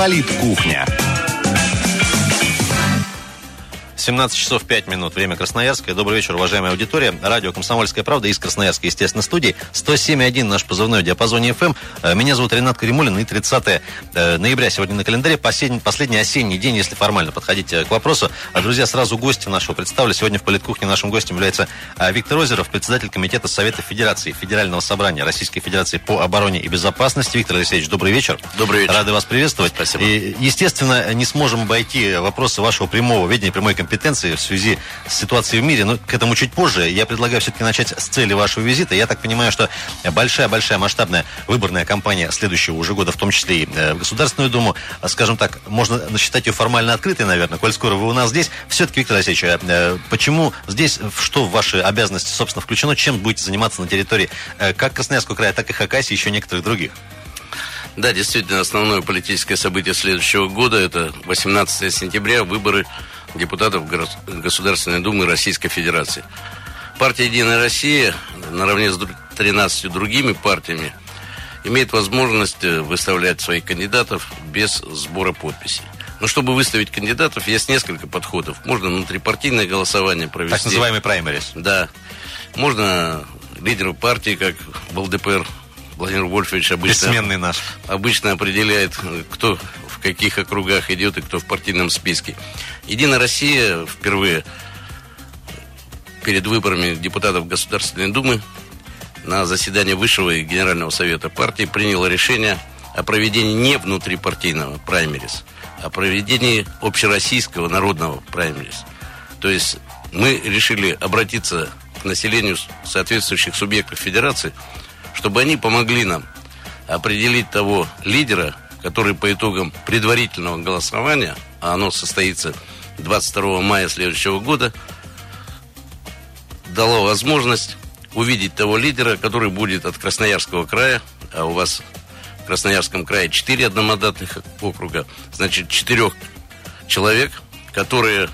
Политкухня. 17 часов 5 минут. Время Красноярское. Добрый вечер, уважаемая аудитория. Радио «Комсомольская правда» из Красноярска, естественно, студии. 107.1 наш позывной в диапазоне FM. Э, меня зовут Ренат Каримулин. И 30 э, ноября сегодня на календаре. Последний, последний осенний день, если формально подходить э, к вопросу. А, друзья, сразу гости нашего представлю. Сегодня в Политкухне нашим гостем является Виктор Озеров, председатель Комитета Совета Федерации Федерального собрания Российской Федерации по обороне и безопасности. Виктор Алексеевич, добрый вечер. Добрый вечер. Рады вас приветствовать. Спасибо. И, естественно, не сможем обойти вопросы вашего прямого видения, прямой компетенции компетенции в связи с ситуацией в мире, но к этому чуть позже. Я предлагаю все-таки начать с цели вашего визита. Я так понимаю, что большая-большая масштабная выборная кампания следующего уже года, в том числе и э, в Государственную Думу, скажем так, можно насчитать ее формально открытой, наверное, коль скоро вы у нас здесь. Все-таки, Виктор Алексеевич, э, э, почему здесь, что в ваши обязанности, собственно, включено, чем будете заниматься на территории как Красноярского края, так и Хакасии еще некоторых других? Да, действительно, основное политическое событие следующего года – это 18 сентября, выборы депутатов Государственной Думы Российской Федерации. Партия «Единая Россия» наравне с 13 другими партиями имеет возможность э, выставлять своих кандидатов без сбора подписей. Но чтобы выставить кандидатов, есть несколько подходов. Можно внутрипартийное голосование провести. Так называемый праймерис. Да. Можно лидеру партии, как в ЛДПР Владимир Вольфович обычно, наш. обычно определяет, кто в каких округах идет и кто в партийном списке. Единая Россия впервые перед выборами депутатов Государственной Думы на заседании Высшего и Генерального Совета партии приняла решение о проведении не внутрипартийного праймерис, а проведении общероссийского народного праймерис. То есть мы решили обратиться к населению соответствующих субъектов федерации – чтобы они помогли нам определить того лидера, который по итогам предварительного голосования, а оно состоится 22 мая следующего года, дало возможность увидеть того лидера, который будет от Красноярского края, а у вас в Красноярском крае 4 одномандатных округа, значит, четырех человек, которые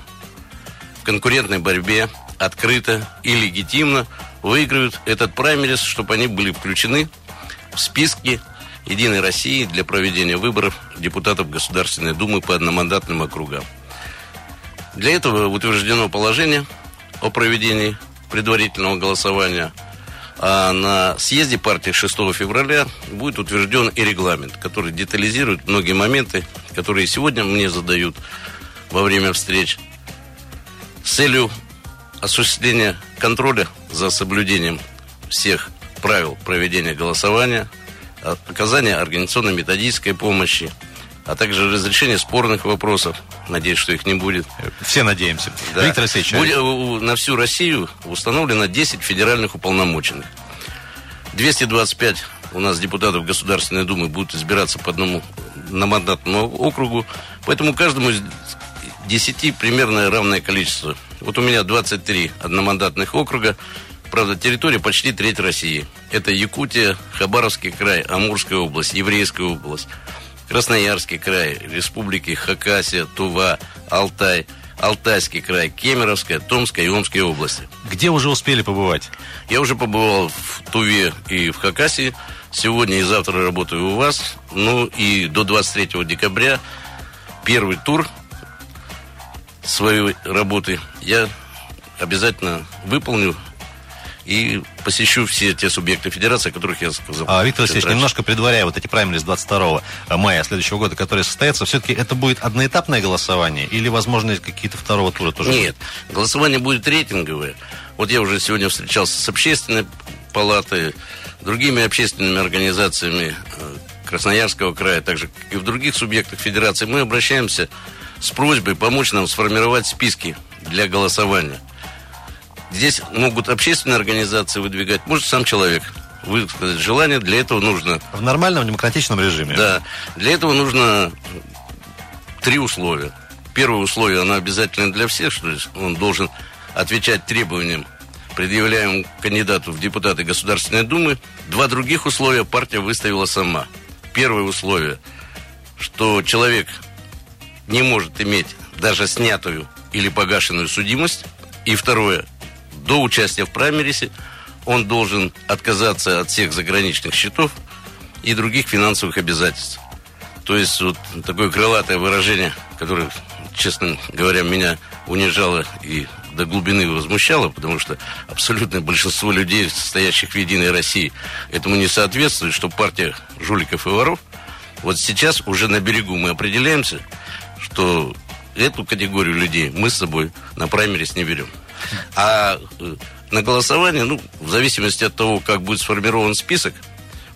в конкурентной борьбе открыто и легитимно выиграют этот праймерис, чтобы они были включены в списки Единой России для проведения выборов депутатов Государственной Думы по одномандатным округам. Для этого утверждено положение о проведении предварительного голосования, а на съезде партии 6 февраля будет утвержден и регламент, который детализирует многие моменты, которые сегодня мне задают во время встреч с целью осуществления контроля за соблюдением всех правил проведения голосования, оказания организационно-методической помощи, а также разрешение спорных вопросов. Надеюсь, что их не будет. Все надеемся. Да. Виктор Алексеевич. Будет, на всю Россию установлено 10 федеральных уполномоченных. 225 у нас депутатов Государственной Думы будут избираться по одному на мандатному округу. Поэтому каждому из 10 примерно равное количество вот у меня 23 одномандатных округа. Правда, территория почти треть России. Это Якутия, Хабаровский край, Амурская область, Еврейская область, Красноярский край, республики Хакасия, Тува, Алтай, Алтайский край, Кемеровская, Томская и Омская области. Где уже успели побывать? Я уже побывал в Туве и в Хакасии. Сегодня и завтра работаю у вас. Ну и до 23 декабря первый тур своей работы я обязательно выполню и посещу все те субъекты федерации, о которых я сказал. А, Виктор Васильевич, немножко предваряя вот эти праймерис 22 мая следующего года, которые состоятся, все-таки это будет одноэтапное голосование или, возможно, какие-то второго тура тоже? Нет, голосование будет рейтинговое. Вот я уже сегодня встречался с общественной палатой, другими общественными организациями э, Красноярского края, также и в других субъектах федерации. Мы обращаемся с просьбой помочь нам сформировать списки для голосования. Здесь могут общественные организации выдвигать, может сам человек высказать желание. Для этого нужно... В нормальном демократичном режиме. Да. Для этого нужно три условия. Первое условие, оно обязательно для всех, что он должен отвечать требованиям, предъявляемым кандидату в депутаты Государственной Думы. Два других условия партия выставила сама. Первое условие, что человек не может иметь даже снятую или погашенную судимость. И второе, до участия в праймерисе он должен отказаться от всех заграничных счетов и других финансовых обязательств. То есть вот такое крылатое выражение, которое, честно говоря, меня унижало и до глубины возмущало, потому что абсолютное большинство людей, стоящих в Единой России, этому не соответствует, что партия жуликов и воров. Вот сейчас уже на берегу мы определяемся, что эту категорию людей мы с собой на праймерис не берем. А э, на голосование, ну, в зависимости от того, как будет сформирован список,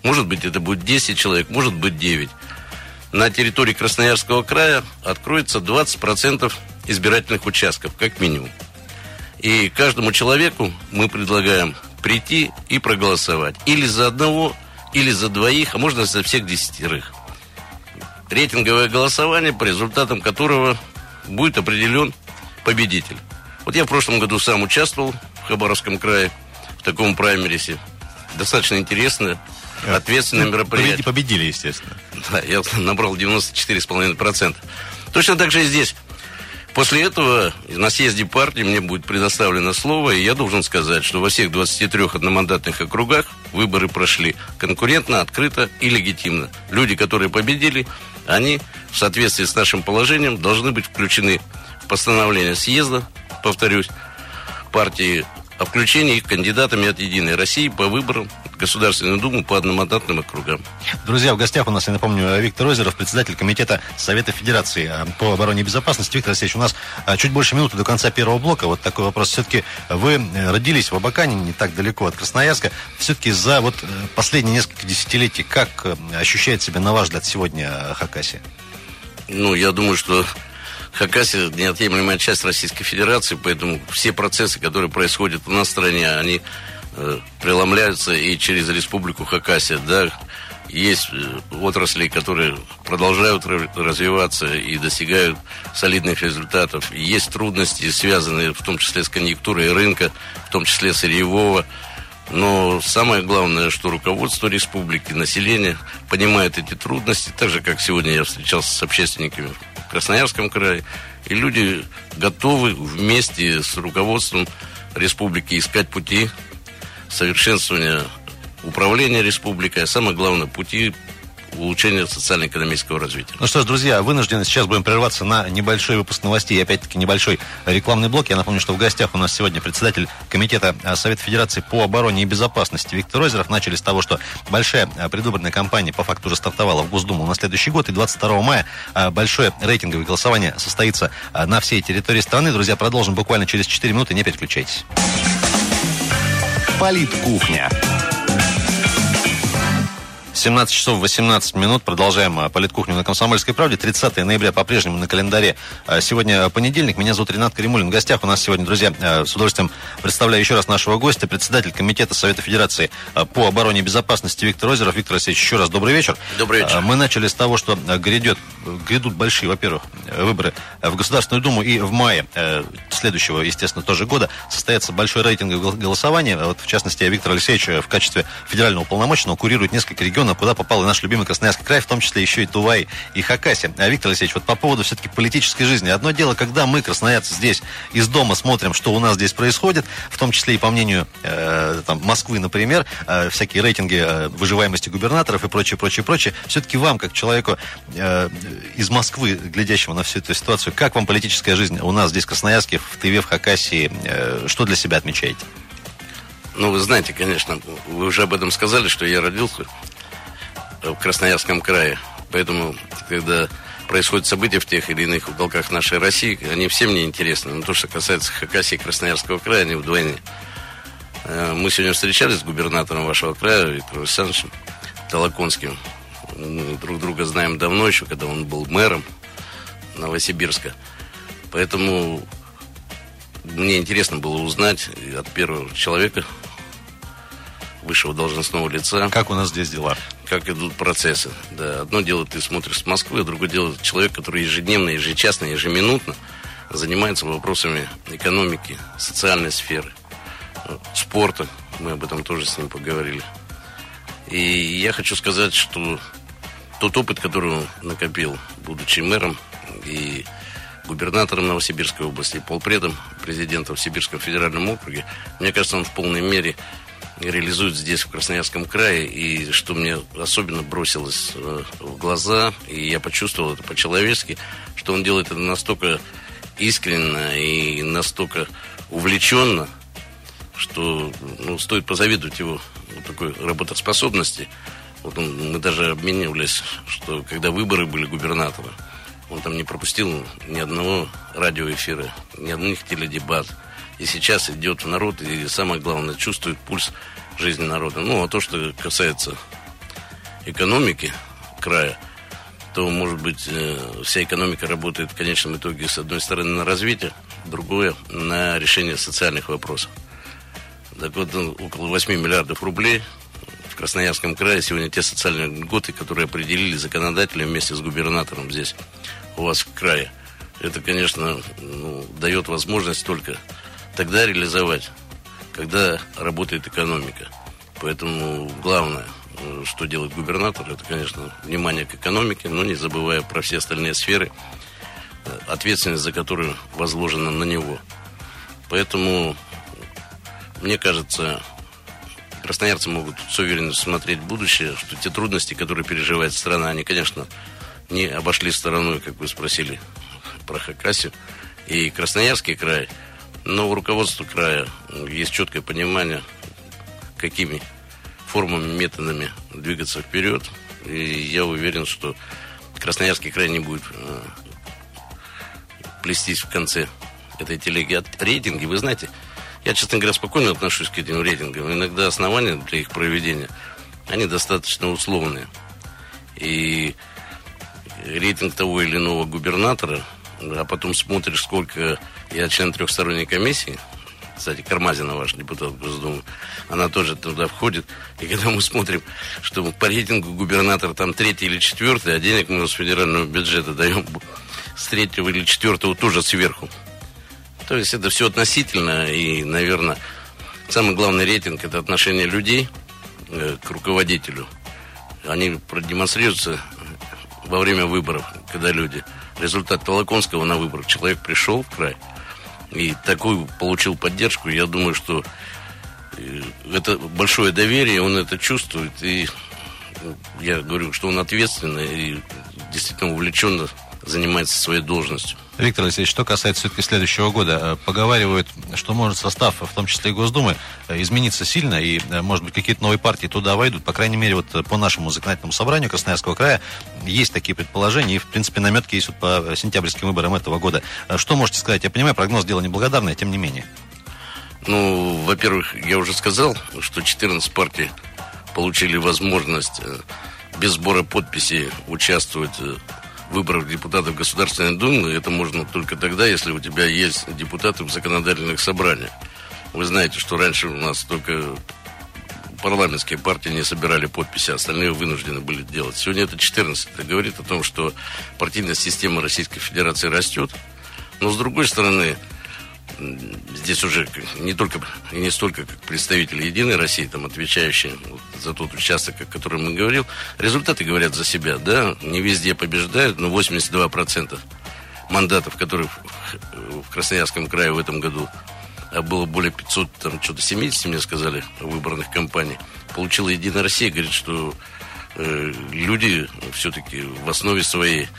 может быть, это будет 10 человек, может быть, 9. На территории Красноярского края откроется 20% избирательных участков, как минимум. И каждому человеку мы предлагаем прийти и проголосовать. Или за одного, или за двоих, а можно за всех десятерых. Рейтинговое голосование, по результатам которого будет определен победитель. Вот я в прошлом году сам участвовал в Хабаровском крае в таком праймерисе. Достаточно интересно, ответственное ну, мероприятие. Победили, естественно. Да, я набрал 94,5%. Точно так же и здесь. После этого на съезде партии мне будет предоставлено слово, и я должен сказать, что во всех 23 одномандатных округах выборы прошли конкурентно, открыто и легитимно. Люди, которые победили, они в соответствии с нашим положением должны быть включены постановление съезда, повторюсь, партии о включении их кандидатами от «Единой России» по выборам в Государственную Думу по одномандатным округам. Друзья, в гостях у нас, я напомню, Виктор Озеров, председатель Комитета Совета Федерации э, по обороне и безопасности. Виктор Алексеевич, у нас э, чуть больше минуты до конца первого блока. Вот такой вопрос. Все-таки вы э, родились в Абакане, не так далеко от Красноярска. Все-таки за вот последние несколько десятилетий, как ощущает себя, на ваш взгляд, сегодня Хакасия? Ну, я думаю, что Хакасия неотъемлемая часть Российской Федерации, поэтому все процессы, которые происходят у нас в стране, они э, преломляются и через Республику Хакасия, да, есть э, отрасли, которые продолжают развиваться и достигают солидных результатов. Есть трудности, связанные в том числе с конъюнктурой рынка, в том числе сырьевого. Но самое главное, что руководство республики, население понимает эти трудности, так же, как сегодня я встречался с общественниками Красноярском крае. И люди готовы вместе с руководством республики искать пути совершенствования управления республикой, а самое главное, пути улучшения социально-экономического развития. Ну что ж, друзья, вынуждены сейчас будем прерваться на небольшой выпуск новостей и опять-таки небольшой рекламный блок. Я напомню, что в гостях у нас сегодня председатель Комитета а, Совета Федерации по обороне и безопасности Виктор Озеров. Начали с того, что большая а, предвыборная кампания по факту уже стартовала в Госдуму на следующий год. И 22 мая а, большое рейтинговое голосование состоится на всей территории страны. Друзья, продолжим буквально через 4 минуты. Не переключайтесь. Политкухня. 17 часов 18 минут. Продолжаем а, политкухню на Комсомольской правде. 30 ноября по-прежнему на календаре. А, сегодня понедельник. Меня зовут Ренат Каримулин. В гостях у нас сегодня, друзья, с удовольствием представляю еще раз нашего гостя, председатель Комитета Совета Федерации по обороне и безопасности Виктор Озеров. Виктор Алексеевич, еще раз добрый вечер. Добрый вечер. Мы начали с того, что грядет, грядут большие, во-первых, выборы в Государственную Думу. И в мае следующего, естественно, тоже года состоится большое рейтинговое голосование. Вот, в частности, Виктор Алексеевич в качестве федерального полномоченного курирует несколько регионов региона, куда попал и наш любимый Красноярский край, в том числе еще и Тувай и Хакасия. А Виктор Алексеевич, вот по поводу все-таки политической жизни. Одно дело, когда мы, красноярцы, здесь из дома смотрим, что у нас здесь происходит, в том числе и по мнению э, там, Москвы, например, э, всякие рейтинги э, выживаемости губернаторов и прочее, прочее, прочее. Все-таки вам, как человеку э, из Москвы, глядящему на всю эту ситуацию, как вам политическая жизнь у нас здесь, в Красноярске, в Тыве, в Хакасии, э, что для себя отмечаете? Ну, вы знаете, конечно, вы уже об этом сказали, что я родился в Красноярском крае. Поэтому, когда происходят события в тех или иных уголках нашей России, они всем мне интересны. Но то, что касается Хакасии и Красноярского края, они вдвойне. Э, мы сегодня встречались с губернатором вашего края, Виктором Александровичем Толоконским. Мы друг друга знаем давно еще, когда он был мэром Новосибирска. Поэтому мне интересно было узнать от первого человека, высшего должностного лица. Как у нас здесь дела? Как идут процессы. Да, одно дело ты смотришь с Москвы, а другое дело человек, который ежедневно, ежечасно, ежеминутно занимается вопросами экономики, социальной сферы, спорта. Мы об этом тоже с ним поговорили. И я хочу сказать, что тот опыт, который он накопил, будучи мэром и губернатором Новосибирской области, полпредом президента в Сибирском федеральном округе, мне кажется, он в полной мере реализует здесь, в Красноярском крае. И что мне особенно бросилось э, в глаза, и я почувствовал это по-человечески, что он делает это настолько искренне и настолько увлеченно, что ну, стоит позавидовать его вот такой работоспособности. Вот он, мы даже обменивались, что когда выборы были губернатора, он там не пропустил ни одного радиоэфира, ни одних теледебат. И сейчас идет в народ и, самое главное, чувствует пульс жизни народа. Ну, а то, что касается экономики края, то, может быть, э, вся экономика работает в конечном итоге, с одной стороны, на развитие, другое – на решение социальных вопросов. Так вот, ну, около 8 миллиардов рублей в Красноярском крае сегодня те социальные льготы, которые определили законодатели вместе с губернатором здесь у вас в крае. Это, конечно, ну, дает возможность только тогда реализовать, когда работает экономика. Поэтому главное, что делает губернатор, это, конечно, внимание к экономике, но не забывая про все остальные сферы, ответственность за которую возложена на него. Поэтому, мне кажется, красноярцы могут с уверенностью смотреть в будущее, что те трудности, которые переживает страна, они, конечно, не обошли стороной, как вы спросили про Хакасию и Красноярский край. Но у руководства края есть четкое понимание, какими формами, методами двигаться вперед. И я уверен, что Красноярский край не будет э, плестись в конце этой телеги. От рейтинги, вы знаете, я, честно говоря, спокойно отношусь к этим рейтингам. Иногда основания для их проведения, они достаточно условные. И рейтинг того или иного губернатора, а потом смотришь, сколько я член трехсторонней комиссии, кстати, Кармазина, ваш депутат Госдумы, она тоже туда входит. И когда мы смотрим, что по рейтингу губернатор там третий или четвертый, а денег мы с федерального бюджета даем с третьего или четвертого тоже сверху. То есть это все относительно, и, наверное, самый главный рейтинг – это отношение людей э, к руководителю. Они продемонстрируются во время выборов, когда люди... Результат Толоконского на выборах. Человек пришел в край и такую получил поддержку. Я думаю, что э, это большое доверие, он это чувствует. И ну, я говорю, что он ответственный и действительно увлеченно занимается своей должностью. Виктор Алексеевич, что касается все-таки следующего года, э, поговаривают, что может состав, в том числе и Госдумы, э, измениться сильно, и, э, может быть, какие-то новые партии туда войдут. По крайней мере, вот по нашему законодательному собранию Красноярского края есть такие предположения, и, в принципе, наметки есть вот по сентябрьским выборам этого года. Что можете сказать? Я понимаю, прогноз дело неблагодарное, тем не менее. Ну, во-первых, я уже сказал, что 14 партий получили возможность без сбора подписей участвовать выборах депутатов Государственной Думы, это можно только тогда, если у тебя есть депутаты в законодательных собраниях. Вы знаете, что раньше у нас только парламентские партии не собирали подписи, а остальные вынуждены были делать. Сегодня это 14. Это говорит о том, что партийная система Российской Федерации растет. Но, с другой стороны, здесь уже не только и не столько как представители Единой России, там, отвечающие за тот участок, о котором мы говорил, результаты говорят за себя, да, не везде побеждают, но 82% мандатов, которые в Красноярском крае в этом году а было более 500, там, что-то 70, мне сказали, выборных кампаний, получила Единая Россия, говорит, что э, люди все-таки в основе своей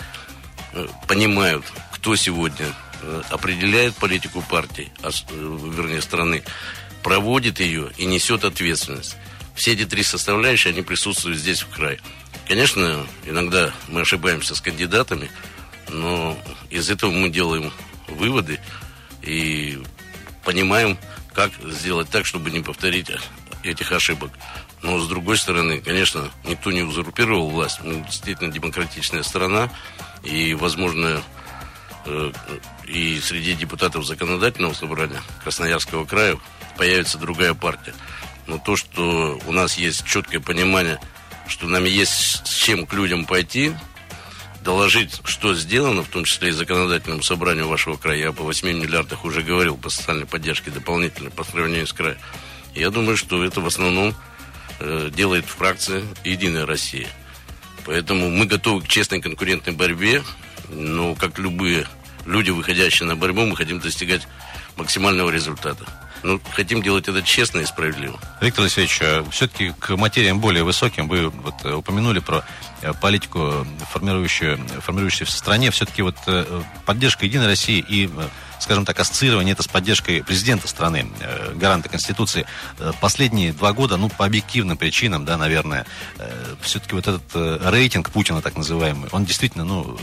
э, понимают, кто сегодня определяет политику партии, а э, вернее страны, проводит ее и несет ответственность. Все эти три составляющие, они присутствуют здесь в крае. Конечно, иногда мы ошибаемся с кандидатами, но из этого мы делаем выводы и понимаем, как сделать так, чтобы не повторить этих ошибок. Но, с другой стороны, конечно, никто не узурпировал власть. Мы действительно демократичная страна, и, возможно, Э, и среди депутатов законодательного собрания Красноярского края появится другая партия. Но то, что у нас есть четкое понимание, что нам есть с чем к людям пойти, доложить, что сделано, в том числе и законодательному собранию вашего края. Я по 8 миллиардах уже говорил по социальной поддержке дополнительной по сравнению с краем. Я думаю, что это в основном э, делает фракция «Единая Россия». Поэтому мы готовы к честной конкурентной борьбе но, как любые люди, выходящие на борьбу, мы хотим достигать максимального результата. Ну, хотим делать это честно и справедливо. Виктор Алексеевич, э, все-таки к материям более высоким вы вот э, упомянули про э, политику, формирующую, формирующую в стране. Все-таки вот поддержка Единой России и скажем так, ассоциирование это с поддержкой президента страны, гаранта Конституции. Последние два года, ну, по объективным причинам, да, наверное, все-таки вот этот рейтинг Путина, так называемый, он действительно, ну,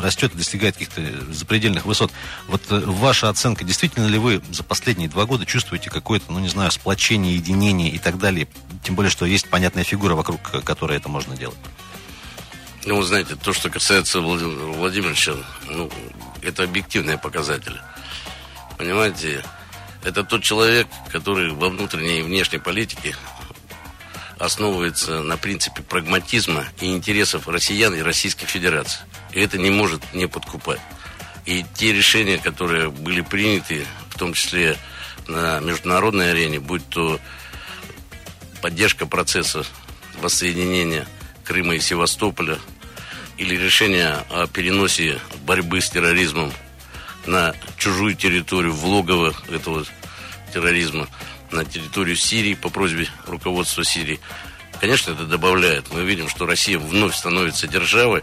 растет и достигает каких-то запредельных высот. Вот э, ваша оценка, действительно ли вы за последние два года чувствуете какое-то, ну не знаю, сплочение, единение и так далее? Тем более, что есть понятная фигура, вокруг которой это можно делать. Ну, знаете, то, что касается Владимира Владимировича, ну, это объективные показатели. Понимаете, это тот человек, который во внутренней и внешней политике основывается на принципе прагматизма и интересов россиян и Российской Федерации. И это не может не подкупать. И те решения, которые были приняты, в том числе на международной арене, будь то поддержка процесса воссоединения Крыма и Севастополя, или решение о переносе борьбы с терроризмом на чужую территорию, в логово этого терроризма, на территорию Сирии по просьбе руководства Сирии. Конечно, это добавляет. Мы видим, что Россия вновь становится державой,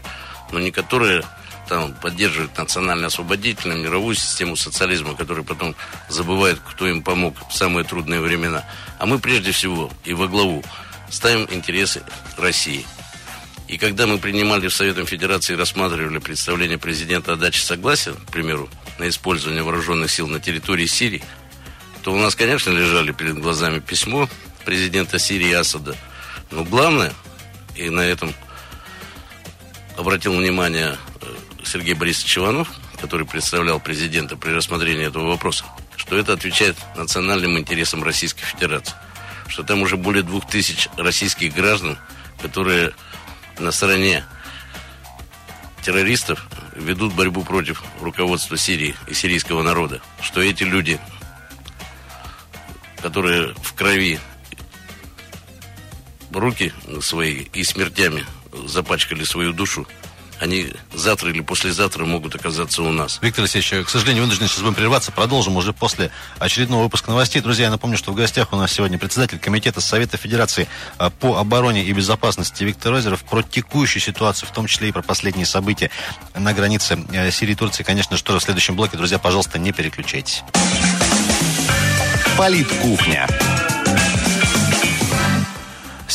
но не которая там поддерживает национально-освободительную мировую систему социализма, который потом забывает, кто им помог в самые трудные времена. А мы прежде всего и во главу ставим интересы России. И когда мы принимали в Советом Федерации и рассматривали представление президента о даче согласия, к примеру, на использование вооруженных сил на территории Сирии, то у нас, конечно, лежали перед глазами письмо президента Сирии Асада. Но главное, и на этом обратил внимание э, Сергей Борисович Иванов, который представлял президента при рассмотрении этого вопроса, что это отвечает национальным интересам Российской Федерации. Что там уже более двух тысяч российских граждан, которые на стороне террористов ведут борьбу против руководства Сирии и сирийского народа. Что эти люди, которые в крови руки свои и смертями запачкали свою душу, они завтра или послезавтра могут оказаться у нас. Виктор Алексеевич, к сожалению, вынуждены сейчас будем прерваться. Продолжим уже после очередного выпуска новостей. Друзья, я напомню, что в гостях у нас сегодня председатель Комитета Совета Федерации а, по обороне и безопасности Виктор Озеров про текущую ситуацию, в том числе и про последние события на границе э, Сирии и Турции. Конечно, что в следующем блоке. Друзья, пожалуйста, не переключайтесь. Политкухня.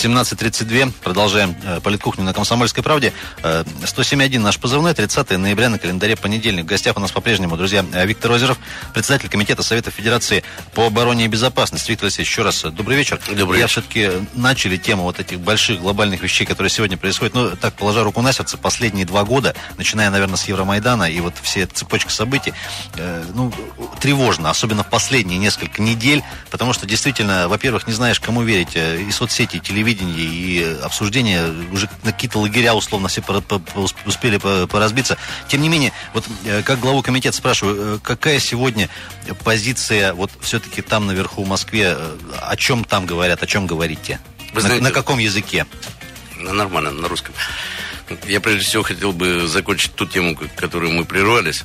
17.32. Продолжаем э, политкухню на Комсомольской правде. Э, 107.1 наш позывной. 30 ноября на календаре понедельник. В гостях у нас по-прежнему, друзья, э, Виктор Озеров, председатель Комитета Совета Федерации по обороне и безопасности. Виктор Алексеевич, еще раз э, добрый вечер. Добрый Я вечер. все-таки начали тему вот этих больших глобальных вещей, которые сегодня происходят. Ну, так, положа руку на сердце, последние два года, начиная, наверное, с Евромайдана и вот все цепочка событий, э, ну, тревожно, особенно в последние несколько недель, потому что действительно, во-первых, не знаешь, кому верить. И соцсети, и телевидение, телевидении и обсуждения уже на какие-то лагеря условно все успели поразбиться. Тем не менее, вот э, как главу комитета спрашиваю, э, какая сегодня позиция вот все-таки там наверху в Москве, э, о чем там говорят, о чем говорите? Вы знаете, на, на каком языке? Нормально, на русском. Я прежде всего хотел бы закончить ту тему, которую мы прервались.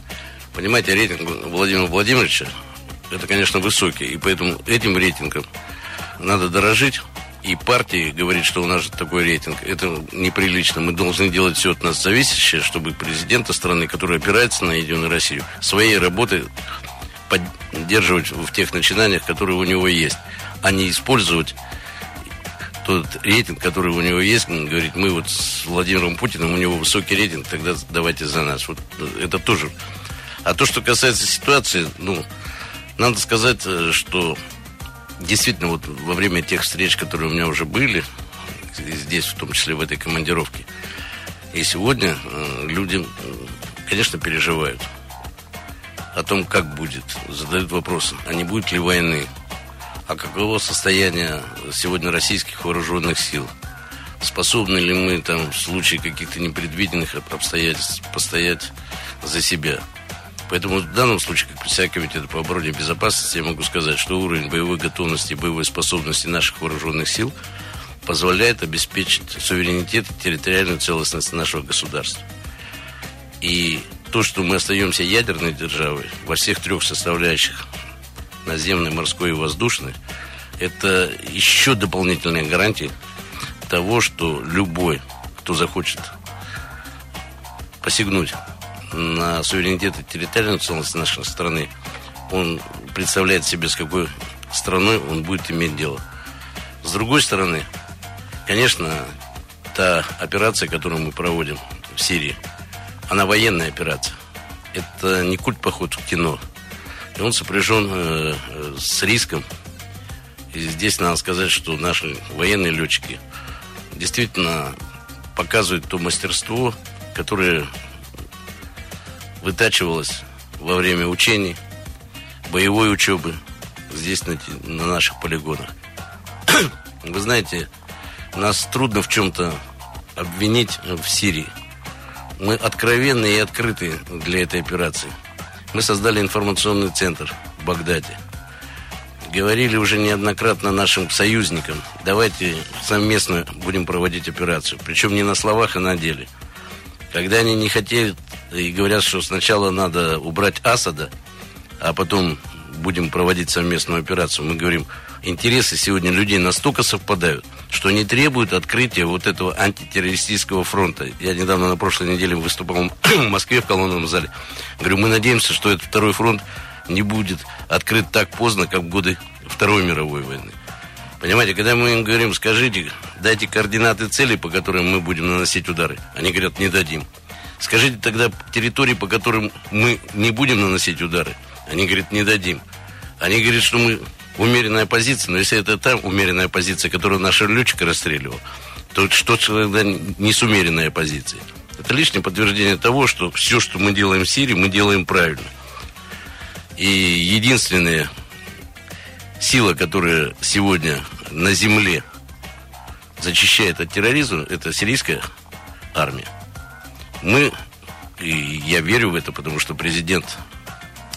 Понимаете, рейтинг Владимира Владимировича, это, конечно, высокий. И поэтому этим рейтингом надо дорожить и партии говорит, что у нас же такой рейтинг, это неприлично. Мы должны делать все от нас зависящее, чтобы президента страны, который опирается на Единую Россию, своей работы поддерживать в тех начинаниях, которые у него есть, а не использовать тот рейтинг, который у него есть, он говорит, мы вот с Владимиром Путиным, у него высокий рейтинг, тогда давайте за нас. Вот это тоже. А то, что касается ситуации, ну, надо сказать, э, что действительно, вот во время тех встреч, которые у меня уже были, здесь, в том числе в этой командировке, и сегодня э, люди, конечно, переживают о том, как будет. Задают вопросы, а не будет ли войны? А каково состояние сегодня российских вооруженных сил? Способны ли мы там в случае каких-то непредвиденных обстоятельств постоять за себя? Поэтому в данном случае, как председатель комитета по обороне и безопасности, я могу сказать, что уровень боевой готовности и боевой способности наших вооруженных сил позволяет обеспечить суверенитет и территориальную целостность нашего государства. И то, что мы остаемся ядерной державой во всех трех составляющих наземной, морской и воздушной, это еще дополнительная гарантия того, что любой, кто захочет посягнуть на суверенитет и территориальную целостность нашей страны, он представляет себе, с какой страной он будет иметь дело. С другой стороны, конечно, та операция, которую мы проводим в Сирии, она военная операция. Это не культ поход в кино. И он сопряжен э, э, с риском. И здесь надо сказать, что наши военные летчики действительно показывают то мастерство, которое вытачивалось во время учений, боевой учебы здесь, на, на наших полигонах. Вы знаете, нас трудно в чем-то обвинить в Сирии. Мы откровенны и открыты для этой операции. Мы создали информационный центр в Багдаде. Говорили уже неоднократно нашим союзникам, давайте совместно будем проводить операцию. Причем не на словах, а на деле. Когда они не хотели и говорят, что сначала надо убрать Асада, а потом будем проводить совместную операцию, мы говорим, интересы сегодня людей настолько совпадают, что не требуют открытия вот этого антитеррористического фронта. Я недавно на прошлой неделе выступал в Москве в колонном зале. Говорю, мы надеемся, что этот второй фронт не будет открыт так поздно, как в годы Второй мировой войны. Понимаете, когда мы им говорим, скажите, дайте координаты цели, по которым мы будем наносить удары, они говорят, не дадим. Скажите тогда территории, по которым мы не будем наносить удары, они говорят, не дадим. Они говорят, что мы умеренная позиция, но если это та умеренная позиция, которую наш летчик расстреливал, то что тогда не с умеренной позицией? Это лишнее подтверждение того, что все, что мы делаем в Сирии, мы делаем правильно. И единственная сила, которая сегодня на земле зачищает от терроризма, это сирийская армия. Мы, и я верю в это, потому что президент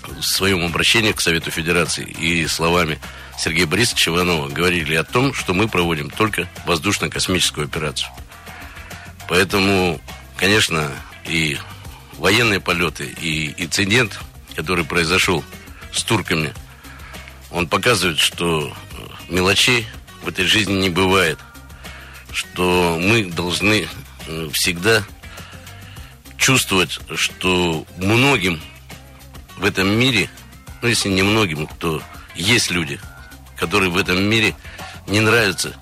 в своем обращении к Совету Федерации и словами Сергея Борисовича Иванова говорили о том, что мы проводим только воздушно-космическую операцию. Поэтому, конечно, и военные полеты, и инцидент, который произошел с турками, он показывает, что мелочей в этой жизни не бывает. Что мы должны э, всегда чувствовать, что многим в этом мире, ну если не многим, то есть люди, которые в этом мире не нравится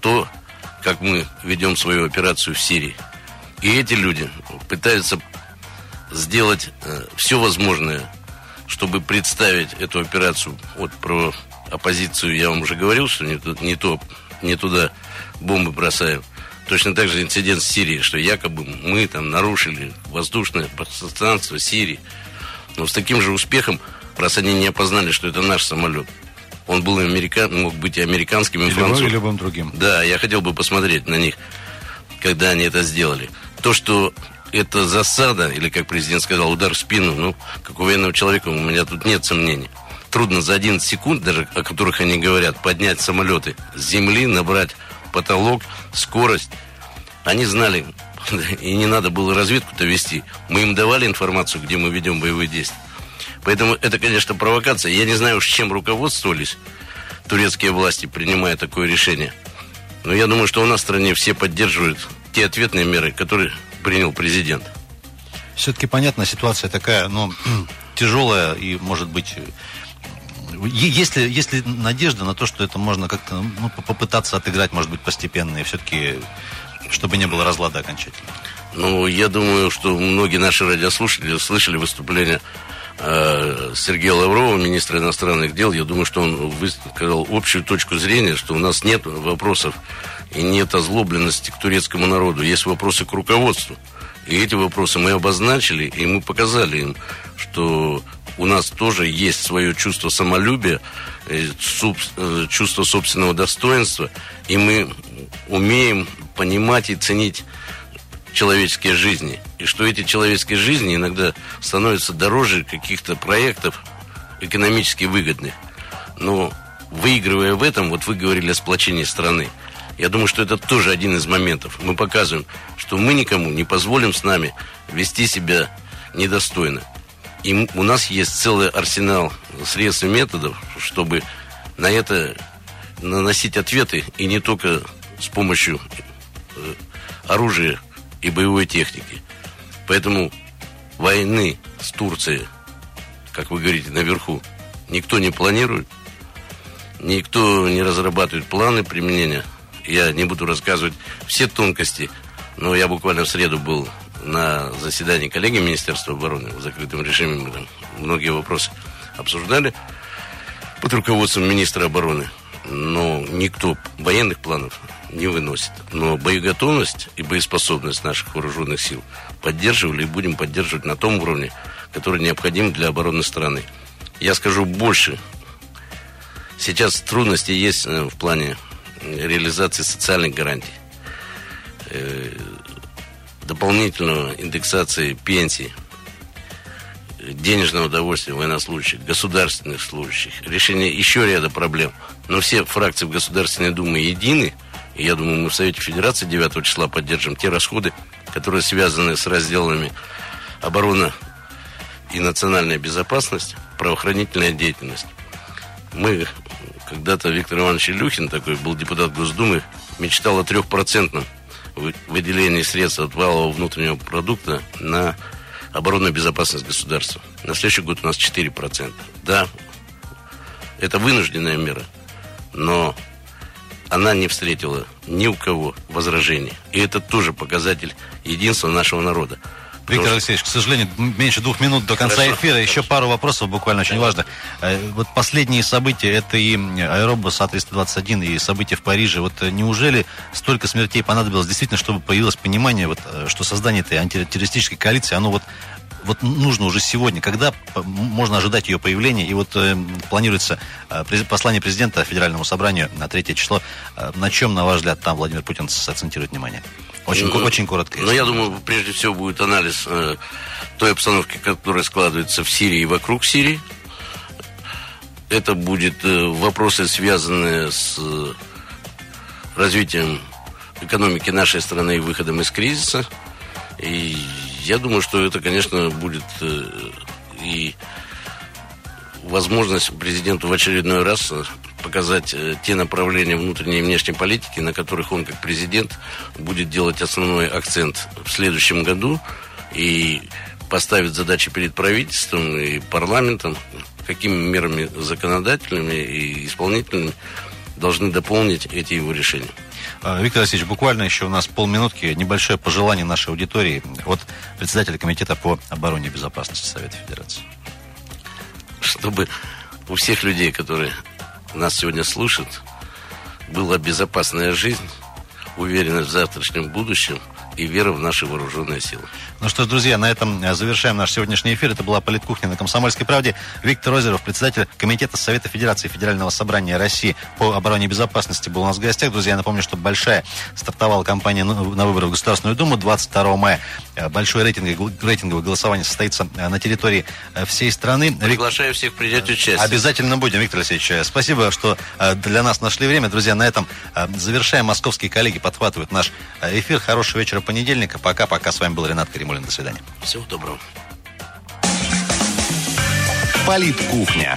то, как мы ведем свою операцию в Сирии. И эти люди пытаются сделать э, все возможное, чтобы представить эту операцию. Вот про оппозицию я вам уже говорил, что не, не, то, не туда бомбы бросаем. Точно так же инцидент в Сирии, что якобы мы там нарушили воздушное пространство Сирии. Но с таким же успехом, раз они не опознали, что это наш самолет, он был американ, мог быть и американским, и, и французским. Или любым другим. Да, я хотел бы посмотреть на них, когда они это сделали. То, что это засада, или, как президент сказал, удар в спину, ну, как у военного человека, у меня тут нет сомнений. Трудно за 11 секунд, даже о которых они говорят, поднять самолеты с земли, набрать потолок, скорость. Они знали, и не надо было разведку-то вести. Мы им давали информацию, где мы ведем боевые действия. Поэтому это, конечно, провокация. Я не знаю, с чем руководствовались турецкие власти, принимая такое решение. Но я думаю, что у нас в стране все поддерживают те ответные меры, которые принял президент. Все-таки понятно, ситуация такая, но тяжелая и, может быть, есть ли, есть ли надежда на то, что это можно как-то ну, попытаться отыграть, может быть, постепенно, и все-таки чтобы не было разлада окончательно? Ну, я думаю, что многие наши радиослушатели слышали выступление э, Сергея Лаврова, министра иностранных дел. Я думаю, что он высказал общую точку зрения, что у нас нет вопросов и нет озлобленности к турецкому народу. Есть вопросы к руководству. И эти вопросы мы обозначили, и мы показали им, что у нас тоже есть свое чувство самолюбия, э, э, чувство собственного достоинства, и мы умеем понимать и ценить человеческие жизни. И что эти человеческие жизни иногда становятся дороже каких-то проектов экономически выгодных. Но выигрывая в этом, вот вы говорили о сплочении страны, я думаю, что это тоже один из моментов. Мы показываем, что мы никому не позволим с нами вести себя недостойно. И у нас есть целый арсенал средств и методов, чтобы на это наносить ответы, и не только с помощью э, оружия и боевой техники. Поэтому войны с Турцией, как вы говорите, наверху, никто не планирует, никто не разрабатывает планы применения. Я не буду рассказывать все тонкости, но я буквально в среду был на заседании коллеги Министерства обороны в закрытом режиме. Мы там многие вопросы обсуждали под руководством министра обороны. Но никто военных планов не выносит. Но боеготовность и боеспособность наших вооруженных сил поддерживали и будем поддерживать на том уровне, который необходим для обороны страны. Я скажу больше. Сейчас трудности есть э, в плане реализации социальных гарантий, дополнительного индексации пенсий, денежного удовольствия военнослужащих, государственных служащих, решение еще ряда проблем. Но все фракции в Государственной Думе едины, и я думаю, мы в Совете Федерации 9 числа поддержим те расходы, которые связаны с разделами оборона и национальная безопасность, правоохранительная деятельность. Мы когда-то Виктор Иванович Илюхин, такой был депутат Госдумы, мечтал о трехпроцентном выделении средств от валового внутреннего продукта на оборонную безопасность государства. На следующий год у нас 4%. Да, это вынужденная мера, но она не встретила ни у кого возражений. И это тоже показатель единства нашего народа. Виктор Алексеевич, к сожалению, меньше двух минут до конца хорошо, эфира. Еще хорошо. пару вопросов буквально очень важно. Э, вот последние события, это и аэробус А-321, и события в Париже. Вот э, неужели столько смертей понадобилось действительно, чтобы появилось понимание, вот, э, что создание этой антитеррористической коалиции, оно вот вот нужно уже сегодня, когда можно ожидать ее появления, и вот э, планируется э, послание президента Федеральному собранию на третье число, э, на чем, на ваш взгляд, там Владимир Путин сакцентирует внимание? Очень, ну, очень коротко. Ну, я думаю, прежде всего будет анализ э, той обстановки, которая складывается в Сирии и вокруг Сирии. Это будет э, вопросы, связанные с э, развитием экономики нашей страны и выходом из кризиса. И я думаю, что это, конечно, будет э, и возможность президенту в очередной раз показать э, те направления внутренней и внешней политики, на которых он как президент будет делать основной акцент в следующем году и поставит задачи перед правительством и парламентом, какими мерами законодательными и исполнительными должны дополнить эти его решения. А, Виктор Васильевич, буквально еще у нас полминутки. Небольшое пожелание нашей аудитории от председателя Комитета по обороне и безопасности Совета Федерации. Чтобы у всех людей, которые нас сегодня слушают, была безопасная жизнь, уверенность в завтрашнем будущем и вера в наши вооруженные силы. Ну что ж, друзья, на этом э, завершаем наш сегодняшний эфир. Это была «Политкухня» на «Комсомольской правде». Виктор Озеров, председатель Комитета Совета Федерации Федерального собрания России по обороне и безопасности, был у нас в гостях. Друзья, я напомню, что большая стартовала кампания на выборы в Государственную Думу 22 мая. Э, большое рейтинговое, рейтинговое голосование состоится э, на территории всей страны. Приглашаю всех принять участие. Обязательно будем, Виктор Алексеевич. Спасибо, что для нас нашли время. Друзья, на этом завершаем. Московские коллеги подхватывают наш эфир. Хорошего вечера понедельника. Пока-пока. С вами был Ренат Карим. Ермолин. До свидания. Всего доброго. Политкухня.